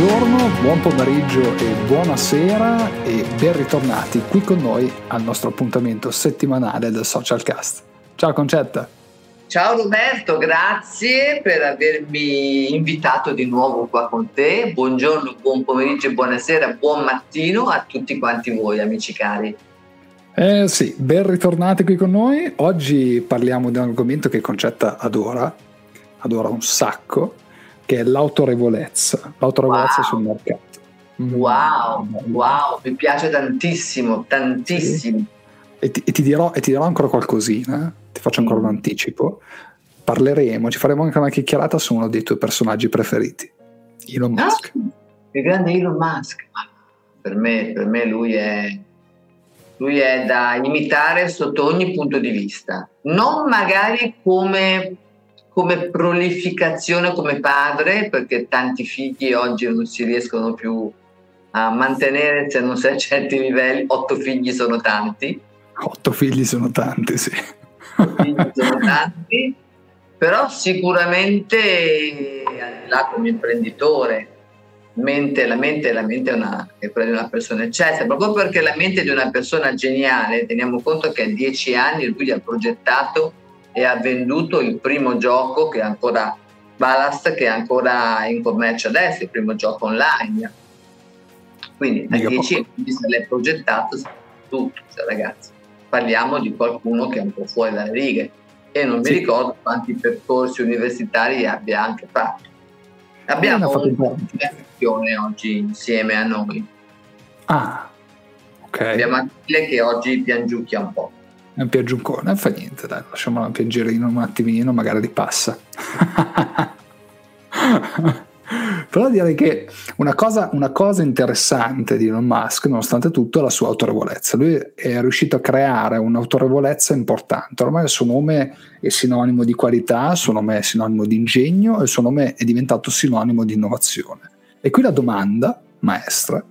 buongiorno, buon pomeriggio e buonasera e ben ritornati qui con noi al nostro appuntamento settimanale del Social Cast. Ciao Concetta. Ciao Roberto, grazie per avermi invitato di nuovo qua con te. Buongiorno, buon pomeriggio, buonasera, buon mattino a tutti quanti voi amici cari. Eh sì, ben ritornati qui con noi. Oggi parliamo di un argomento che Concetta adora, adora un sacco, che è l'autorevolezza, l'autorevolezza wow. sul mercato. Mm. Wow, wow, mi piace tantissimo, tantissimo. Sì. E, ti, e, ti dirò, e ti dirò ancora qualcosina, ti faccio ancora mm. un anticipo. Parleremo, ci faremo anche una chiacchierata su uno dei tuoi personaggi preferiti, Elon ah, Musk. Ah, il grande Elon Musk. Per me, per me lui è lui è da imitare sotto ogni punto di vista, non magari come come prolificazione come padre, perché tanti figli oggi non si riescono più a mantenere se non sei a certi livelli, otto figli sono tanti. Otto figli sono tanti, sì. Figli sono tanti, però sicuramente là come imprenditore, mente, la mente, la mente è, una, è quella di una persona eccessa, proprio perché la mente di una persona geniale, teniamo conto che a dieci anni lui ha progettato e ha venduto il primo gioco che è ancora Ballast che è ancora in commercio adesso, il primo gioco online. Quindi a 10 anni se l'è progettato tutto, cioè, ragazzi. Parliamo di qualcuno che è un po' fuori dalle righe e non sì. mi ricordo quanti percorsi universitari abbia anche fatto. Abbiamo una lezione oggi insieme a noi. Ah, ok. Abbiamo Achille che oggi piangiucchia un po' è un piaggiuncone, fa niente, dai, lasciamola piangere un attimino, magari ripassa. Però direi che una cosa, una cosa, interessante di Elon Musk, nonostante tutto, è la sua autorevolezza. Lui è riuscito a creare un'autorevolezza importante. Ormai il suo nome è sinonimo di qualità, il suo nome è sinonimo di ingegno e il suo nome è diventato sinonimo di innovazione. E qui la domanda maestra,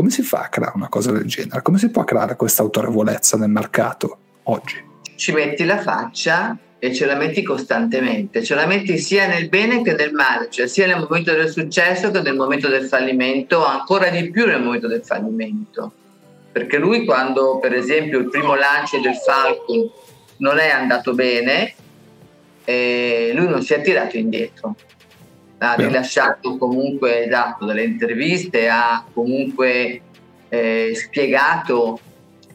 come si fa a creare una cosa del genere? Come si può creare questa autorevolezza nel mercato? oggi? Ci metti la faccia e ce la metti costantemente, ce la metti sia nel bene che nel male, cioè sia nel momento del successo che nel momento del fallimento, ancora di più nel momento del fallimento. Perché lui quando per esempio il primo lancio del Falcon non è andato bene, eh, lui non si è tirato indietro, ha Beh. rilasciato comunque, dato delle interviste, ha comunque eh, spiegato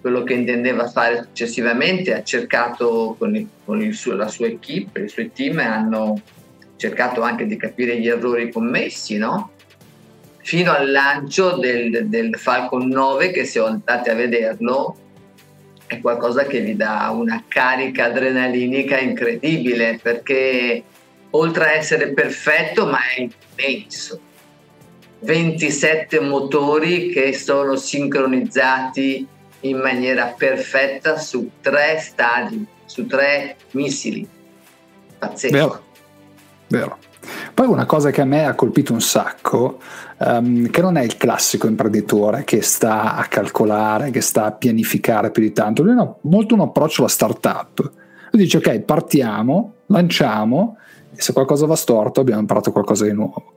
quello che intendeva fare successivamente, ha cercato con, il, con il suo, la sua equipe, i suoi team hanno cercato anche di capire gli errori commessi, no? fino al lancio del, del, Falcon 9 che se andate a vederlo è qualcosa che vi dà una carica adrenalinica incredibile perché oltre a essere perfetto ma è immenso 27 motori che sono sincronizzati in maniera perfetta su tre stadi, su tre missili. Pazzesco. Vero, vero. Poi una cosa che a me ha colpito un sacco, um, che non è il classico imprenditore che sta a calcolare, che sta a pianificare più di tanto, lui ha molto un approccio alla startup. Lui dice ok, partiamo, lanciamo se qualcosa va storto abbiamo imparato qualcosa di nuovo.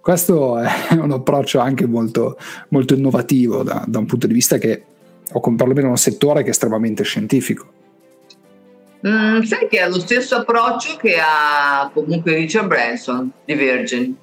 Questo è un approccio anche molto, molto innovativo da, da un punto di vista che o con perlomeno un settore che è estremamente scientifico. Mm, sai che ha lo stesso approccio che ha comunque Richard Branson di Virgin.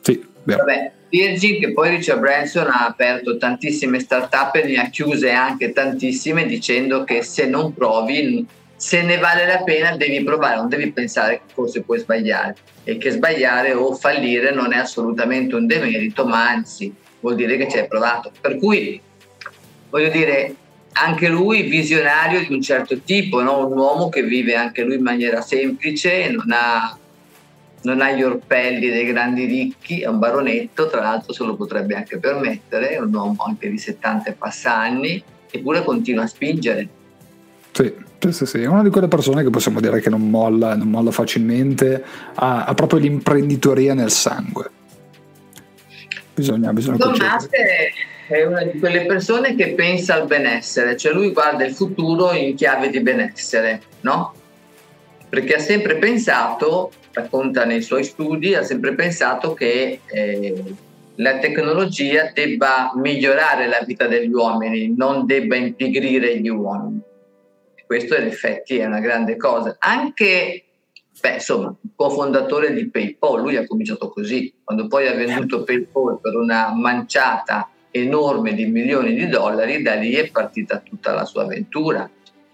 Sì, vero. Vabbè, Virgin che poi Richard Branson ha aperto tantissime start-up e ne ha chiuse anche tantissime dicendo che se non provi, se ne vale la pena devi provare, non devi pensare che forse puoi sbagliare e che sbagliare o fallire non è assolutamente un demerito, ma anzi vuol dire che ci hai provato. Per cui voglio dire, anche lui visionario di un certo tipo, no? un uomo che vive anche lui in maniera semplice, non ha, non ha gli orpelli dei grandi ricchi, è un baronetto, tra l'altro se lo potrebbe anche permettere, è un uomo anche di 70 e passa anni, eppure continua a spingere. Sì, sì, sì, è una di quelle persone che possiamo dire che non molla, non molla facilmente, ha, ha proprio l'imprenditoria nel sangue. Bisogna, bisogna è una di quelle persone che pensa al benessere, cioè lui guarda il futuro in chiave di benessere, no? Perché ha sempre pensato, racconta nei suoi studi, ha sempre pensato che eh, la tecnologia debba migliorare la vita degli uomini, non debba impigrire gli uomini. Questo in effetti è una grande cosa. Anche, beh, insomma, cofondatore di PayPal, lui ha cominciato così, quando poi ha venduto PayPal per una manciata enorme di milioni di dollari, da lì è partita tutta la sua avventura.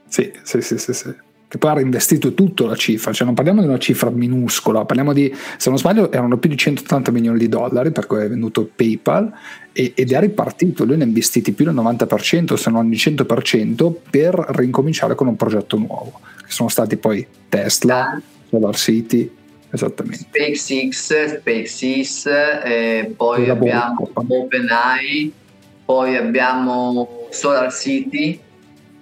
Sì, sì, sì, sì. sì che poi ha reinvestito tutto la cifra, cioè non parliamo di una cifra minuscola, parliamo di, se non sbaglio, erano più di 180 milioni di dollari per cui è venduto PayPal e, ed è ripartito, lui ne ha investiti più del 90%, se non il 100% per rincominciare con un progetto nuovo, che sono stati poi Tesla, ah. Solar City, esattamente. SpaceX, SpaceX, eh, poi abbiamo OpenAI, poi abbiamo Solar City,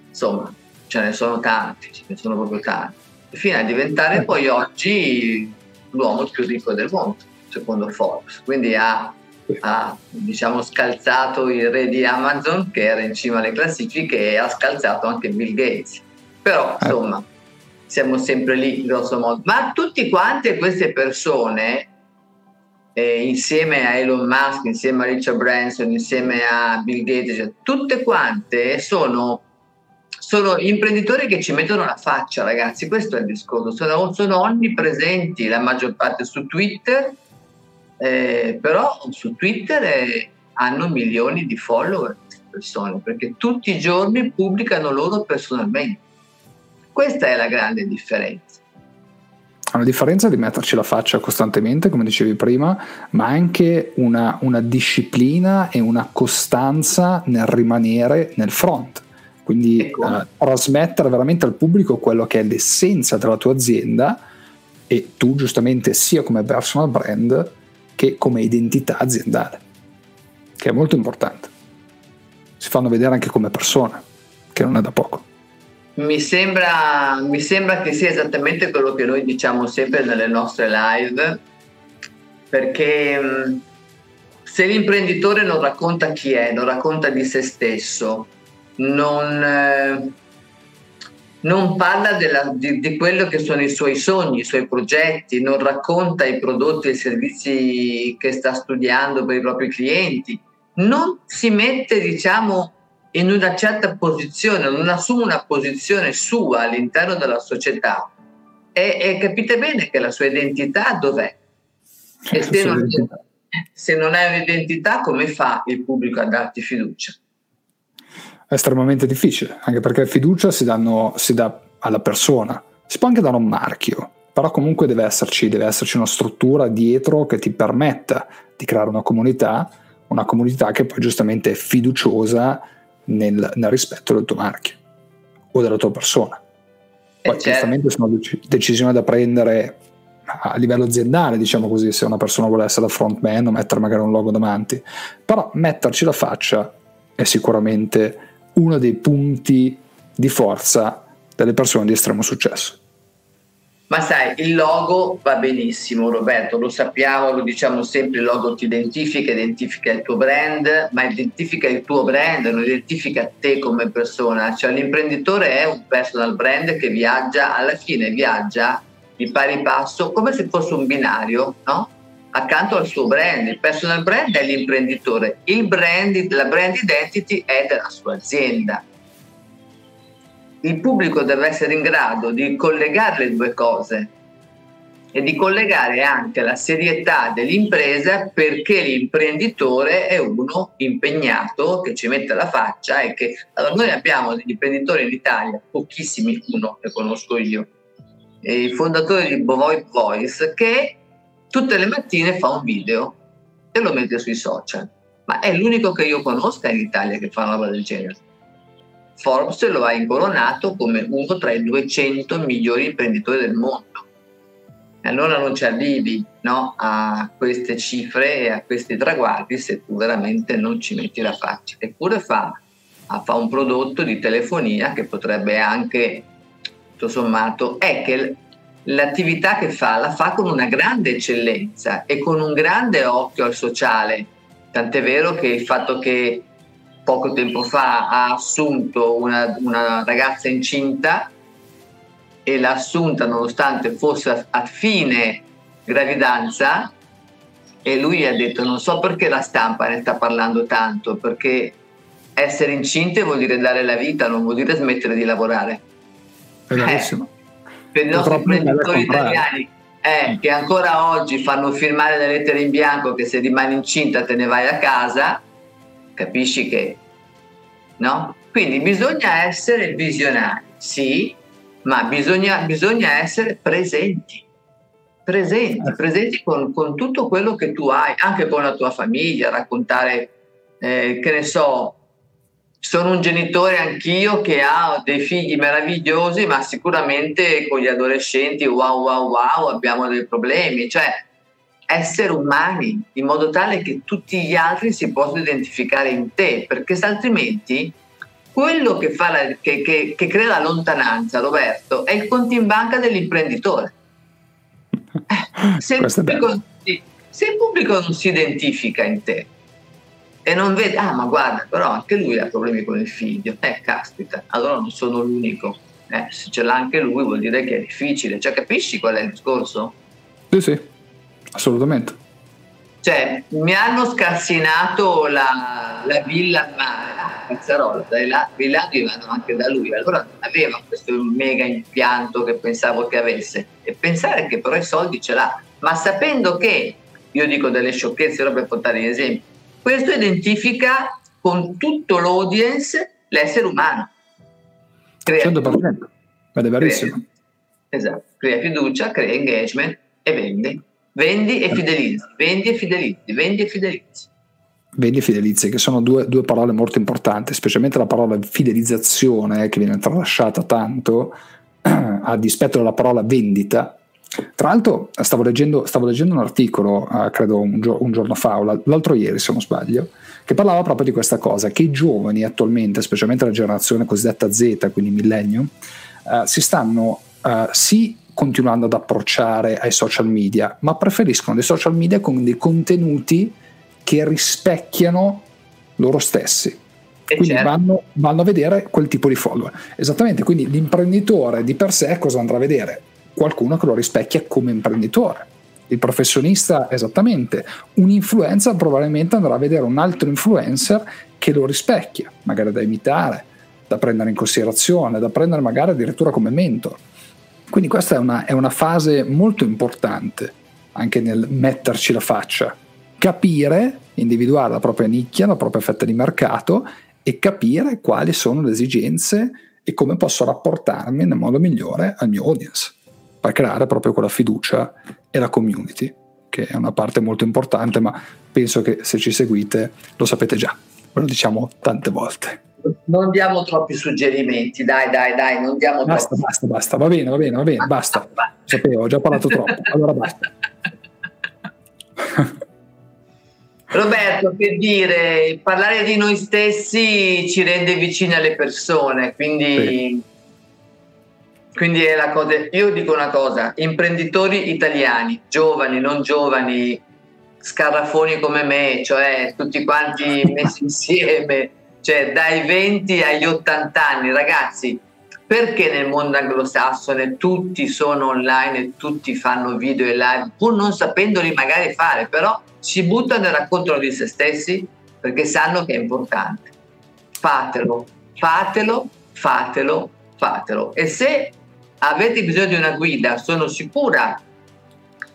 insomma ce ne sono tanti, ce ne sono proprio tanti, fino a diventare poi oggi l'uomo più ricco del mondo, secondo Forbes. Quindi ha, ha diciamo, scalzato il re di Amazon, che era in cima alle classifiche, e ha scalzato anche Bill Gates. Però, eh. insomma, siamo sempre lì, grosso modo. Ma tutte quante queste persone, eh, insieme a Elon Musk, insieme a Richard Branson, insieme a Bill Gates, cioè, tutte quante sono sono imprenditori che ci mettono la faccia, ragazzi, questo è il discorso, sono, sono onnipresenti, la maggior parte su Twitter, eh, però su Twitter eh, hanno milioni di follower persone, perché tutti i giorni pubblicano loro personalmente. Questa è la grande differenza. Una differenza di metterci la faccia costantemente, come dicevi prima, ma anche una, una disciplina e una costanza nel rimanere nel front quindi ecco. uh, trasmettere veramente al pubblico quello che è l'essenza della tua azienda e tu giustamente sia come personal brand che come identità aziendale, che è molto importante. Si fanno vedere anche come persone, che non è da poco. Mi sembra, mi sembra che sia esattamente quello che noi diciamo sempre nelle nostre live, perché mm, se l'imprenditore non racconta chi è, non racconta di se stesso, non, eh, non parla della, di, di, quello che sono i suoi sogni, i suoi progetti, non racconta i prodotti e i servizi che sta studiando per i propri clienti, non si mette, diciamo, in una certa posizione, non assume una posizione sua all'interno della società. E, e capite bene che la sua identità dov'è? E se non, se non hai un'identità, come fa il pubblico a darti fiducia? È estremamente difficile, anche perché fiducia si, danno, si dà alla persona, si può anche dare un marchio, però comunque deve esserci, deve esserci una struttura dietro che ti permetta di creare una comunità, una comunità che poi giustamente è fiduciosa nel, nel rispetto del tuo marchio o della tua persona. Poi certo. giustamente sono decisioni da prendere a livello aziendale, diciamo così, se una persona vuole essere la frontman o mettere magari un logo davanti, però metterci la faccia è sicuramente uno dei punti di forza delle persone di estremo successo. Ma sai, il logo va benissimo, Roberto, lo sappiamo, lo diciamo sempre, il logo ti identifica, identifica il tuo brand, ma identifica il tuo brand, non identifica te come persona. Cioè l'imprenditore è un personal brand che viaggia, alla fine viaggia di pari passo come se fosse un binario, no? Accanto al suo brand. Il personal brand è l'imprenditore, il brand, la brand identity è della sua azienda. Il pubblico deve essere in grado di collegare le due cose e di collegare anche la serietà dell'impresa perché l'imprenditore è uno impegnato che ci mette la faccia e che allora noi abbiamo degli imprenditori in Italia, pochissimi, uno che conosco io, il fondatore di Bovoy Voice che tutte le mattine fa un video e lo mette sui social. Ma è l'unico che io conosca in Italia che fa una roba del genere. Forbes lo ha incoronato come uno tra i 200 migliori imprenditori del mondo. E allora non ci arrivi no, a queste cifre e a questi traguardi se tu veramente non ci metti la faccia. Eppure fa, fa un prodotto di telefonia che potrebbe anche, tutto sommato, è che l'attività che fa la fa con una grande eccellenza e con un grande occhio al sociale. Tant'è vero che il fatto che poco tempo fa ha assunto una, una ragazza incinta e l'ha assunta nonostante fosse a fine gravidanza, e lui ha detto non so perché la stampa ne sta parlando tanto, perché essere incinte vuol dire dare la vita, non vuol dire smettere di lavorare. È verissimo. Eh, per i nostri imprenditori italiani eh, che ancora oggi fanno firmare le lettere in bianco che se rimani incinta te ne vai a casa, capisci che no? Quindi bisogna essere visionari, sì, ma bisogna, bisogna essere presenti, presenti, presenti con, con, tutto quello che tu hai, anche con la tua famiglia, raccontare, eh, che ne so, sono un genitore anch'io che ha dei figli meravigliosi, ma sicuramente con gli adolescenti, wow, wow, wow, abbiamo dei problemi, cioè essere umani in modo tale che tutti gli altri si possano identificare in te, perché altrimenti quello che, fa la, che, che, che crea la lontananza, Roberto, è il conto in banca dell'imprenditore. Eh, se, il pubblico, se il pubblico non si identifica in te e non vede, ah ma guarda, però anche lui ha problemi con il figlio, eh caspita, allora non sono l'unico. Eh, se ce l'ha anche lui vuol dire che è difficile, cioè capisci qual è il discorso? Sì, sì, assolutamente. Cioè, mi hanno scassinato la, la villa mare, Cazzarola, dai là, i laghi vanno anche da lui, allora non aveva questo mega impianto che pensavo che avesse e pensare che però i soldi ce l'ha, ma sapendo che, io dico delle sciocchezze però per portare gli esempi, questo identifica con tutto l'audience l'essere umano. Crea 100%, ed è verissimo. Crea, esatto, crea fiducia, crea engagement e vendi. Vendi e fidelizzi, vendi e fidelizzi, vendi e fidelizzi. Vendi e fidelizzi, che sono due, due parole molto importanti, specialmente la parola fidelizzazione che viene tralasciata tanto a dispetto della parola vendita. Tra l'altro stavo leggendo, stavo leggendo un articolo, uh, credo un, gio- un, giorno fa, o l'altro ieri se non sbaglio, che parlava proprio di questa cosa, che i giovani attualmente, specialmente la generazione cosiddetta Z, quindi millennium, uh, si stanno uh, sì continuando ad approcciare ai social media, ma preferiscono dei social media con dei contenuti che rispecchiano loro stessi. E quindi certo. vanno, vanno, a vedere quel tipo di follower. Esattamente, quindi l'imprenditore di per sé cosa andrà a vedere? Qualcuno che lo rispecchia come imprenditore. Il professionista esattamente. Un influencer probabilmente andrà a vedere un altro influencer che lo rispecchia, magari da imitare, da prendere in considerazione, da prendere magari addirittura come mentor. Quindi questa è una, è una fase molto importante anche nel metterci la faccia, capire, individuare la propria nicchia, la propria fetta di mercato e capire quali sono le esigenze e come posso rapportarmi nel modo migliore al mio audience per creare proprio quella fiducia e la community, che è una parte molto importante, ma penso che se ci seguite lo sapete già, ve lo diciamo tante volte non diamo troppi suggerimenti, dai, dai, dai, non diamo basta, troppi. Basta, basta, va bene, va bene, va bene, basta. Sapevo, ho già parlato troppo, allora basta. Roberto, per dire, parlare di noi stessi ci rende vicini alle persone, quindi, sì. Quindi è la cosa. Io dico una cosa: imprenditori italiani, giovani, non giovani, scarrafoni come me, cioè tutti quanti messi insieme cioè dai 20 agli 80 anni, ragazzi, perché nel mondo anglosassone tutti sono online e tutti fanno video e live, pur non sapendoli magari fare, però si buttano e raccontano di se stessi perché sanno che è importante. Fatelo, fatelo, fatelo, fatelo. E se avete bisogno di una guida, sono sicura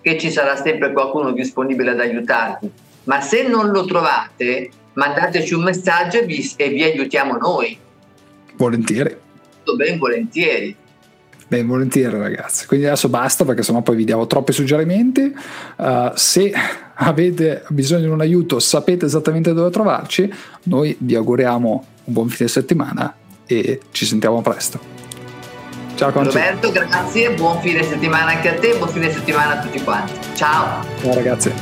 che ci sarà sempre qualcuno disponibile ad aiutarvi, ma se non lo trovate, mandateci un messaggio e vi, e vi aiutiamo noi. Volentieri. Ben volentieri. Ben volentieri ragazzi. Quindi adesso basta perché sennò poi vi diamo troppi suggerimenti. Uh, se avete bisogno di un aiuto, sapete esattamente dove trovarci. Noi vi auguriamo un buon fine settimana e ci sentiamo presto. Ciao Conci. Roberto, grazie, buon fine settimana anche a te, buon fine settimana a tutti quanti. Ciao. Ciao ragazzi.